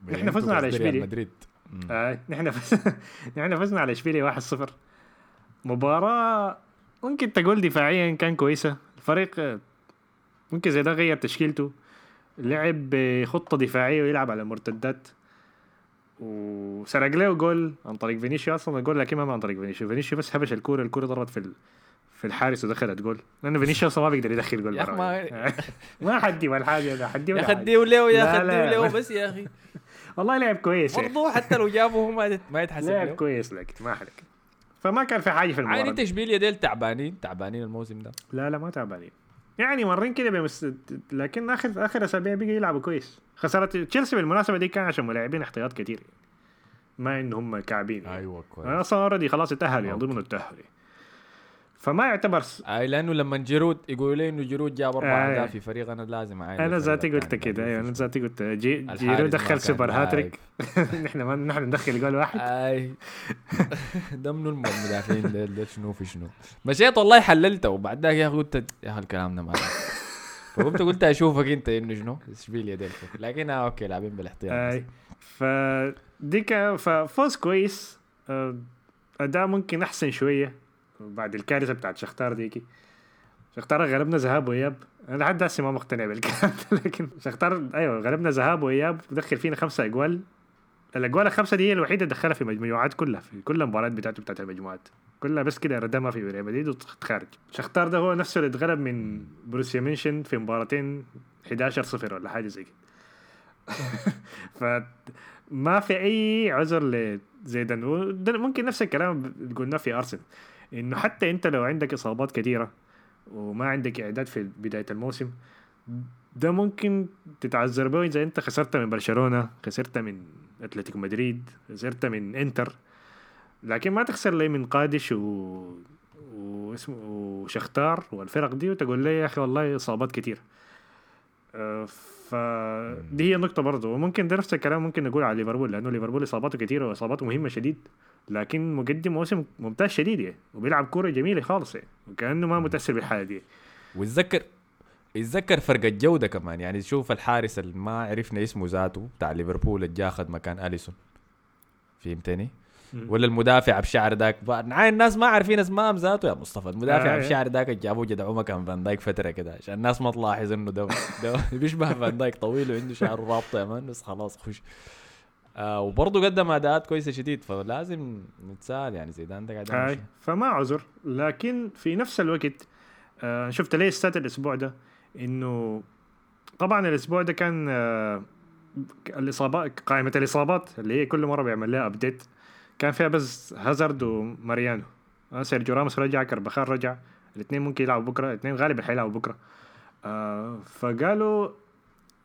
أنتوا فزنا على إشبيلية. مدريد. آه، نحن فز... نحن فزنا على اشبيليا 1-0 مباراة ممكن تقول دفاعيا كان كويسة. الفريق آه، ممكن زي ده غير تشكيلته. لعب بخطة دفاعية ويلعب على المرتدات وسرق له جول عن طريق فينيسيو. أصلا الجول لكن ما عن طريق فينيسيو. فينيسيو بس هبش الكورة. الكورة ضربت في ال... في الحارس ودخلت جول. لأنه فينيسيو أصلا ما بيقدر يدخل جول يا أخي ما-. ما حدي ولا حاجة. ده حدي يا ولا يا لا. له بس يا أخي. والله لعب كويس. برضه حتى لو جابه هو ما ما يتحسب لعب كويس لكن ما عليك فما كان في حاجة في المباراة عين انت اشبيليا ديل تعبانين تعبانين الموسم ده لا لا ما تعبانين يعني مرين كده بمس... لكن اخر آخر أسابيع بقى يلعبوا كويس خسارة تشيلسي بالمناسبة دي كان عشان ملاعبين احتياط كتير. ما ان هم كعبين. أيوه كويس أصلا already خلاص اتأهلوا يعني okay. فما يعتبر س... أي لأنه لما جيرو يقولوا لي إنه جيرو جاب أربع آه. أهداف في فريق أنا لازم اعاين أنا ذاتي قلت كده أيوه أنا. ذاتي قلت جي... الحارس جيرو ما دخل super. hat-trick نحن ما نحن ندخل جول واحد أي ده منو الم- المدافعين ده شنو في شنو مشيت والله حللته وبعد ذاك يا أخي قلت يا أخي الكلام ده ما. فقمت قلت أشوفك أنت إنه شنو اشبيليا ديل لكن آه okay لاعبين بالاحتياط بس. اي فدي كان فوز كويس آه، أداء ممكن أحسن شوية بعد الكارثة بتاعت شختار ديكي. شختار غلبنا ذهاب وإياب. أنا لحد هسه ما مقتنع بالكلام لكن شختار أيوه غلبنا ذهاب وإياب ودخل فينا خمسة أجوال. الأجوال الخمسة دي هي الوحيدة دخلها في المجموعات كلها في كل المباريات بتاعته بتاعت المجموعات. كلها بس كده ردمها في ريال مدريد وتخارج شختار ده هو نفسه اللي اتغلب من بروسيا مونشن في مباراتين 11 0 ولا حاجة زي كده. فما في أي عذر لزيدان. ممكن نفس الكلام قلناه في أرسنال. إنه حتى أنت لو عندك إصابات كثيره وما عندك إعداد في بداية الموسم ده ممكن تتعذر به إذا أنت خسرت من برشلونة خسرت من أتلتيكو مدريد خسرت من إنتر. لكن ما تخسر لي من قادش و واسمه وشختار والفرق دي وتقول لي يا أخي والله إصابات كتير. فدي هي النقطة برضه وممكن ده نفس الكلام ممكن نقول على ليفربول لأنه ليفربول إصاباته كتيرة واصاباته مهمة شديد. لكن مقدم موسم ممتاز شديد يعني وبيلعب كورة جميلة خالص يعني وكأنه ما متأثر بالحالة دي. ويتذكر يتذكر فرق الجودة كمان يعني شوف الحارس اللي ما عرفنا اسمه ذاته بتاع ليفربول اللي أخذ مكان أليسون. فهمتني؟ ولا المدافع بشعر ذاك الناس ما عارفين اسمائهم ذاته يا مصطفى. المدافع آه بشعر ذاك جابوه جدعوه مكان فان دايك فترة كده عشان الناس ما تلاحظ إنه ده, ده بيشبه فان دايك طويل وعنده شعر رابطة يا man بس خلاص خش آه وبرضه قدم أداءات كويسة شديد فلازم نتساءل يعني زيدان ده قاعد فما عذر. لكن في نفس الوقت آه شفت ليه stat الأسبوع ده؟ إنه طبعا الأسبوع ده كان آه الاصابات قائمة الإصابات اللي هي كل مرة بيعمل لها update كان فيها بس هازارد وماريانو آه سيرجيو راموس رجع كارفخال رجع. الاثنين ممكن يلعبوا بكرة الاثنين غالبا حيلعبوا بكرة. آه فقالوا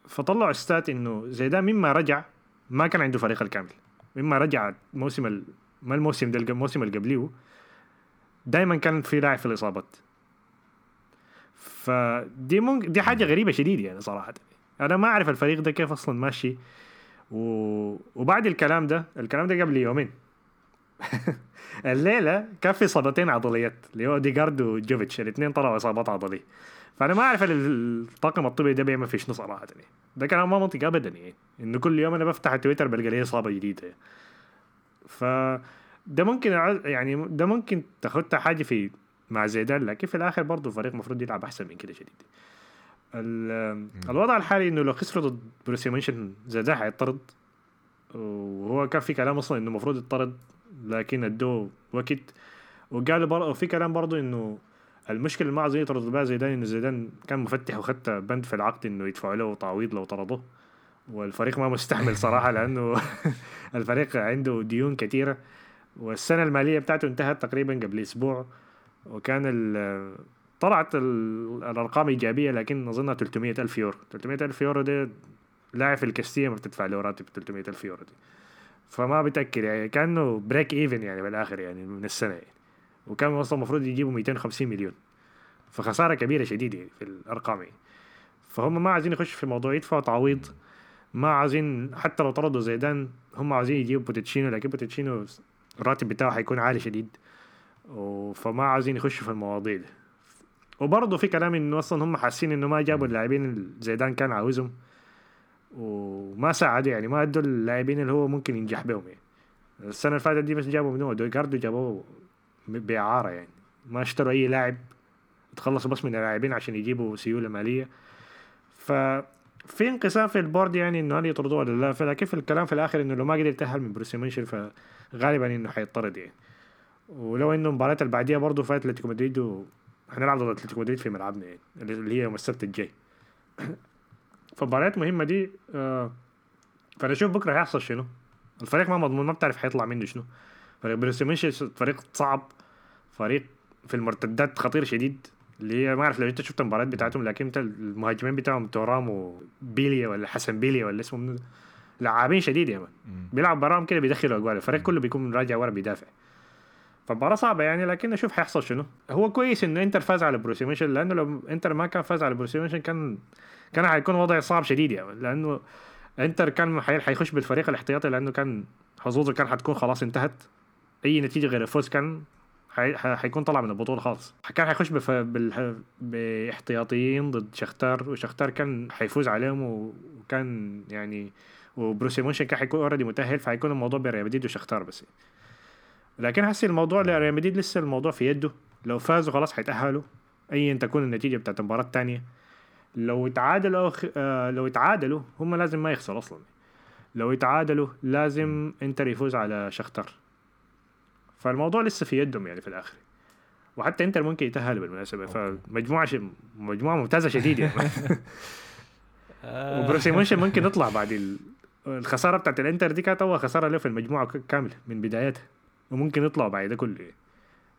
فطلعوا استات إنه زيدان مما رجع ما كان عنده فريق الكامل. مما رجع الموسم ال... ما الموسم ده الموسم اللي قبليه دائما كان في لاعب في الإصابات. فدي ممكن دي حاجة غريبة شديد يعني صراحة. أنا ما أعرف الفريق ده كيف أصلا ماشي. و... وبعد الكلام ده الكلام ده قبل يومين. الليلة كان في اصابتين عضليات اللي هو أوديجارد وجوفيتش. الاثنين طلعوا إصابات عضلية. فأنا ما أعرف الطاقم الطبي ده بيعمل في شنو صراحة يعني. ده كلام ما منطقي ابدا يعني. إنه كل يوم أنا بفتح التويتر بلقى لي إصابة جديدة. ف ده ممكن يعني ده ممكن تاخدها حاجة في مع زيدان لكن في الآخر برضه الفريق المفروض يلعب أحسن من كده شديد. الوضع الحالي إنه لو خسروا ضد بروسيا مونشن زيدان حيطرد وهو كان في كلام أصلا إنه المفروض يطرد لكن أدوه وقت. وقالوا برضه في كلام برضه إنه المشكلة اللي ما عايزين يطردوا بها زيدان انه زيدان كان مفتح وخدت بند في العقد إنه يدفعوا له تعويض لو طردوه. والفريق ما مستحمل صراحة لأنه الفريق عنده ديون كثيره والسنة المالية بتاعته انتهت تقريبا قبل أسبوع. وكان طلعت الأرقام إيجابية لكن أظنها 300 ألف يورو. 300 ألف يورو ده لاعب في الكاستيا ما بتدفع له راتب 300 ألف يورو دي. فما بتأكد يعني كأنه break even يعني بالآخر يعني من السنة يعني. وكان أصلا المفروض يجيبوا 250 مليون. فخسارة كبيرة شديدة يعني في الأرقام يعني. فهم ما عايزين يخشوا في موضوع يدفعوا تعويض ما عايزين حتى لو طردوا زيدان هم عايزين يجيبوا بوتشيتينو لكن بوتشيتينو الراتب بتاعه حيكون عالي شديد. فما عايزين يخشوا في المواضيع دي. وبرضه في كلام إنه أصلا هم حاسين إنه ما جابوا اللاعبين اللي زيدان كان عاوزهم. وما ساعدوا يعني ما أدوا اللاعبين اللي هو ممكن ينجح بهم يعني. السنة اللي فاتت دي بس جابوا منو أوديجارد جابوه بإعارة يعني. ما اشتروا أي لاعب تخلصوا بس من اللاعبين عشان يجيبوا سيولة مالية. ف في انقسام في ال board يعني إنه هل يطردوه ولا لا. فلكن في الكلام في الآخر إنه لو ما قدر يتأهل من بروسيا مونشن فغالبا إنه حيطرد يعني. ولو إنه المباراة اللي بعديها برضه في أتلتيكو مدريد هنلعب ضد أتلتيكو مدريد في ملعبنا يعني اللي هي يوم السبت الجاي فالمباريات مهمة دي آه فأنا أشوف بكرة هيحصل شنو؟ الفريق ما مضمون ما بتعرف حيطلع منه شنو. فريق بروسيا فريق صعب فريق في المرتدات خطير شديد اللي هي ما أعرف لو أنت شفت المباريات بتاعتهم لكن أنت المهاجمين بتاعهم تورام وبيليا ولا حسن بيليا ولا اسمه لعابين شديد يا مان. بيلعب براهم كده بيدخلوا أجوال الفريق كله بيكون راجع ورا بيدافع. فمباراة صعبة يعني لكن أشوف حيحصل شنو. هو كويس إنه إنتر فاز على بروسيا مونشن لأنه لو إنتر ما كان فاز على بروسيا مونشن كان كان حيكون وضع صعب شديد يعني لأنه إنتر كان حيخش بالفريق الاحتياطي لأنه كان حظوظه كان حتكون خلاص انتهت. أي نتيجة غير الفوز كان حيكون طلع من البطولة خالص. كان حيخش بف... بال... باحتياطيين ضد شختار وشختار كان حيفوز عليهم وكان يعني وبروسيا مونشن كان حيكون already متأهل فحيكون الموضوع بين ريال مدريد وشختار بس. لكن حسي الموضوع لريال مدريد لسه الموضوع في يده. لو فازوا خلاص حيتأهلوا ايا تكون النتيجة بتاعت المباراة الثانية لو تعادلوا آه لو تعادلوا هم لازم ما يخسروا أصلا. لو يتعادلوا لازم إنتر يفوز على شختار. فالموضوع لسه في يدهم يعني في الآخر. وحتى إنتر ممكن يتاهلوا بالمناسبة فمجموعة ش... مجموعة ممتازة شديد يعني. وبروسيا مونشن ممكن يطلع بعد الخسارة بتاعت الإنتر دي كانت أول خسارة له في المجموعة كامله من بدايتها وممكن يطلعوا بعد ده كله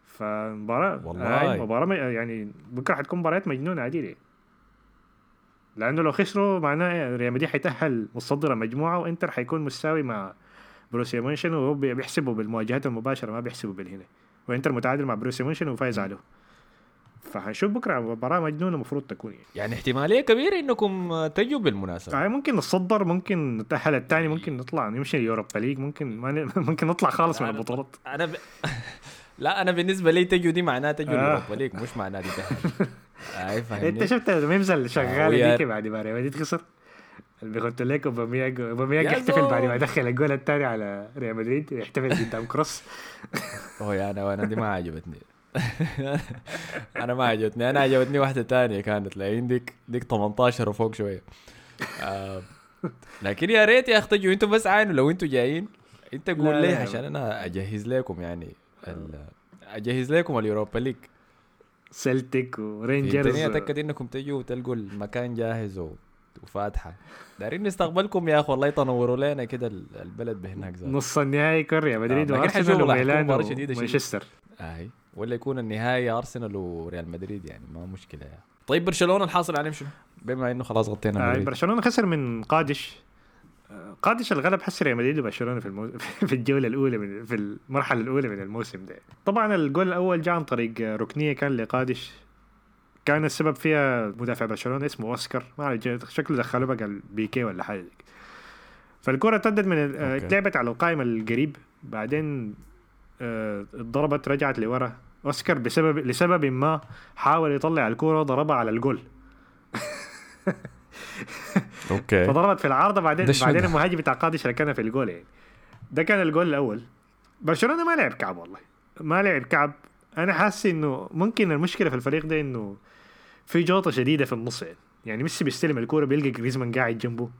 فمباراة والله. مباراة يعني بكرة حتكون مباريات مجنونة عديدة لأنه لو خسروا معناه ريال مدريد حيتأهل متصدر المجموعه وإنتر حيكون مساوي مع بروسيا مونشن وهو بي- بيحسبوا بالمواجهات المباشرة ما بيحسبوا بالهنا. وإنتر متعادل مع بروسيا مونشن وفايز عليه. فحنشوف بكرة مباراة مجنونة المفروض تكون يعني. يعني احتمالية كبيرة إنكم آه، تجوا بالمناسبة. يعني ممكن نتصدر ممكن نتأهل الثاني ممكن نطلع نمشي ال Europa League ممكن ما ن... ممكن نطلع خالص من البطولات. أنا ب... لا أنا بالنسبة لي تجوا دي معناها تجوا آه. ال Europa League مش معناها دي. اي فاهمني؟ أنت شفت ال memes اللي آه، شغالة ديك بعد ما ريال مدريد خسر؟ اللي بيحط لك أوباميانج أوباميانج يا يحتفل بعد ما. دخل الجول الثاني على ريال مدريد يحتفل قدام كروس. هو يا أنا وأنا دي ما عجبتني. أنا ما عجبتني. أنا عجبتني واحدة تانية كانت لين ديك ديك 18 وفوق شوية. آه لكن يا ريت يا أخي تجوا. أنتوا بس عاينوا لو أنتوا جايين انت قول لي. عشان أنا أجهز لكم يعني أجهز لكم اليوروبا ليج. سلتيك ورينجرز. أتأكد إنكم تجوا وتلقوا المكان جاهز و... وفاتحة. دارين نستقبلكم يا أخي والله تنوروا لنا كده ال- البلد بهناك زاد نص النهائي يكون ريال مدريد آه، وارسنال راح وميلان. ومانشستر أي. ولا يكون النهائي أرسنال وريال مدريد يعني ما مشكلة يعني. طيب برشلونة الحاصل عليهم شنو؟ بما إنه خلاص غطينا آه، برشلونة خسر من قادش. آه، قادش الغلب حس ريال مدريد وبرشلونة في المو... في الجولة الأولى من في المرحلة الأولى من الموسم ده. طبعا الجول الأول جاء عن طريق آه، ركنية كان لقادش. كان السبب فيها مدافع برشلونة اسمه أوسكار. ما أعرف جا- شكله دخله بقى البيكي ولا حاجة. فالكرة ارتدت من. اتلعبت على القائم القريب. بعدين آه، اتضربت رجعت لورا. أوسكار بسبب لسبب ما حاول يطلع الكرة ضربها على الجول. okay. فضربت في العارضة. بعدين بعدين؟ المهاجم بتاع قادش ركنها في الجول يعني. ده كان الجول الأول. برشلونة ما لعب كعب والله. ما لعب كعب. أنا حاسس إنه ممكن المشكلة في الفريق ده إنه في جوطة شديدة في النص. يعني يعني ميسي بيستلم الكورة بيلقى جريزمان قاعد جنبه.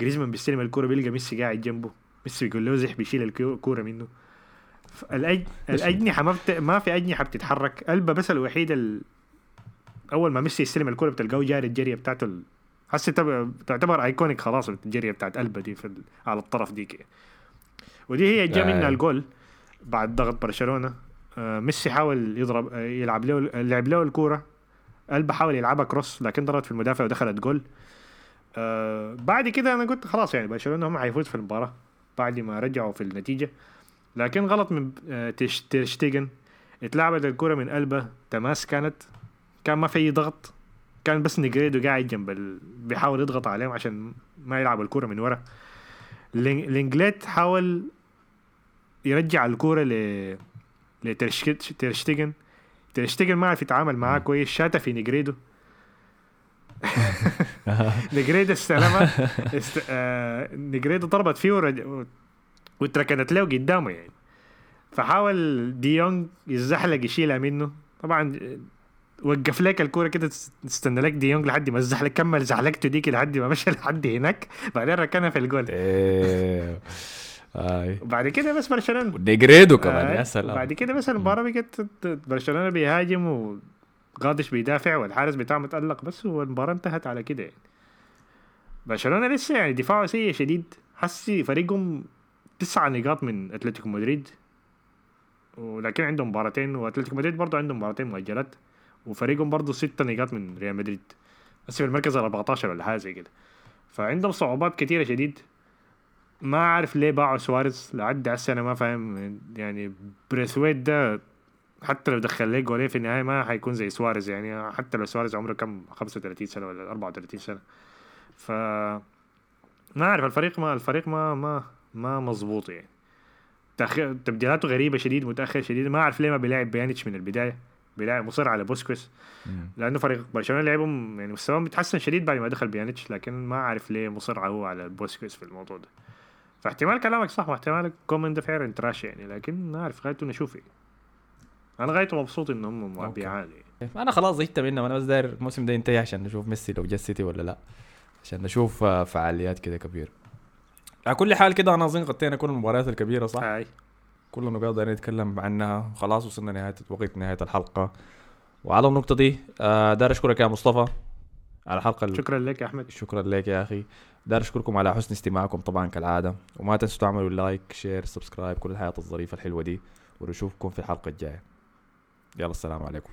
جريزمان بيستلم الكورة بيلقى ميسي قاعد جنبه. ميسي بيقول له زح بيشيل الكو- الكورة منه. الأج... الأجنحة ما بت... ما في أجنحة بتتحرك. ألبا بس الوحيد ال... أول ما ميسي يستلم الكورة بتلقاه جاري الجريه بتاعته ال... حسي تب- تعتبر iconic خلاص الجريه بتاعت ألبا دي في ال... على الطرف ديك ودي هي جا آه. منها الجول بعد ضغط برشلونة. ميسي حاول يضرب آه يلعب له لعب له الكورة. قلبه حاول يلعبها كروس لكن ضربت في المدافع ودخلت جول. آه بعد كده أنا قلت خلاص يعني برشلونة هم حيفوز في المباراة بعد ما رجعوا في النتيجة. لكن غلط من آه تيرشتيجن اتلعبت الكرة من قلبه تماس كانت كان ما في أي ضغط. كان بس نجريدو قاعد جنب ال... بيحاول يضغط عليهم عشان ما يلعب الكرة من ورا. لين- لينجليت حاول يرجع الكرة ل لترشتيجن ترشتيجن ما عرف يتعامل معاه كويس. شاتها في نجريدو نجريدو استلمها. است... آه... نجريدو ضربت فيه ورج... واتركنت له قدامه يعني. فحاول ديونج يزحلق يشيلها منه. طبعا وقف لك الكورة كده تستنى لك ديونج لحد ما الزحلق كمل زحلقته ديك لحد ما مشى لحد هناك. بعدين ركنها في الجول. آي. وبعد كده بس برشلونة. ونيجريدو كمان آه، يا سلام. بعد كده بس المباراة بقت برشلونة بيهاجم وغادش بيدافع والحارس بتاعه متألق بس والمباراة انتهت على كده يعني. برشلونة لسه يعني دفاعه سيء شديد. حسي فريقهم تسعة نقاط من أتلتيكو مدريد. ولكن عندهم مباراتين وأتلتيكو مدريد برضه عندهم مباراتين مؤجلات. وفريقهم برضه ستة نقاط من ريال مدريد. بس في المركز ال 14 ولا حاجة زي كده. فعندهم صعوبات كثيره شديد. ما عارف ليه باعوا سواريز. لعد هسه أنا ما فاهم. يعني بريثويت ده حتى لو دخل ليه جولين في النهاية ما حيكون زي سواريز. يعني حتى لو سواريز عمره كم؟ 35 سنة ولا 34 سنة. ف ما أعرف الفريق ما الفريق ما ما ما مظبوط يعني. تأخير تبديلاته غريبة شديد متأخر شديد. ما أعرف ليه ما بيلاعب بيانيتش من البداية. بيلاعب مصر على بوسكويس. مم. لأنه فريق برشلونة لعبهم يعني مستواهم بيتحسن شديد بعد ما دخل بيانيتش. لكن ما أعرف ليه مصر هو على بوسكويس في الموضوع ده. فاحتمال كلامك صح واحتمال كومن ده فعلا trash يعني لكن ما أعرف غايته نشوف يعني. أنا غايته مبسوط إن هم. بيعاني أنا خلاص زهقت منهم أنا بس داير الموسم ده ينتهي عشان نشوف ميسي لو جا السيتي ولا لأ. عشان نشوف آه، فعاليات كده كبيرة. على كل حال كده أنا أظن غطينا كل المباريات الكبيرة صح؟ هاي كل النقاط دايرين نتكلم عنها. خلاص وصلنا نهايه وقت نهاية الحلقة. وعلى النقطة دي آه، داير أشكرك يا مصطفى على الحلقة ال- شكرا لك يا أحمد. شكرا لك يا أخي. داير أشكركم على حسن استماعكم طبعا كالعادة وما تنسوا تعملوا like share subscribe كل الحياة الظريفة الحلوة دي ونشوفكم في الحلقة الجاية. يلا السلام عليكم.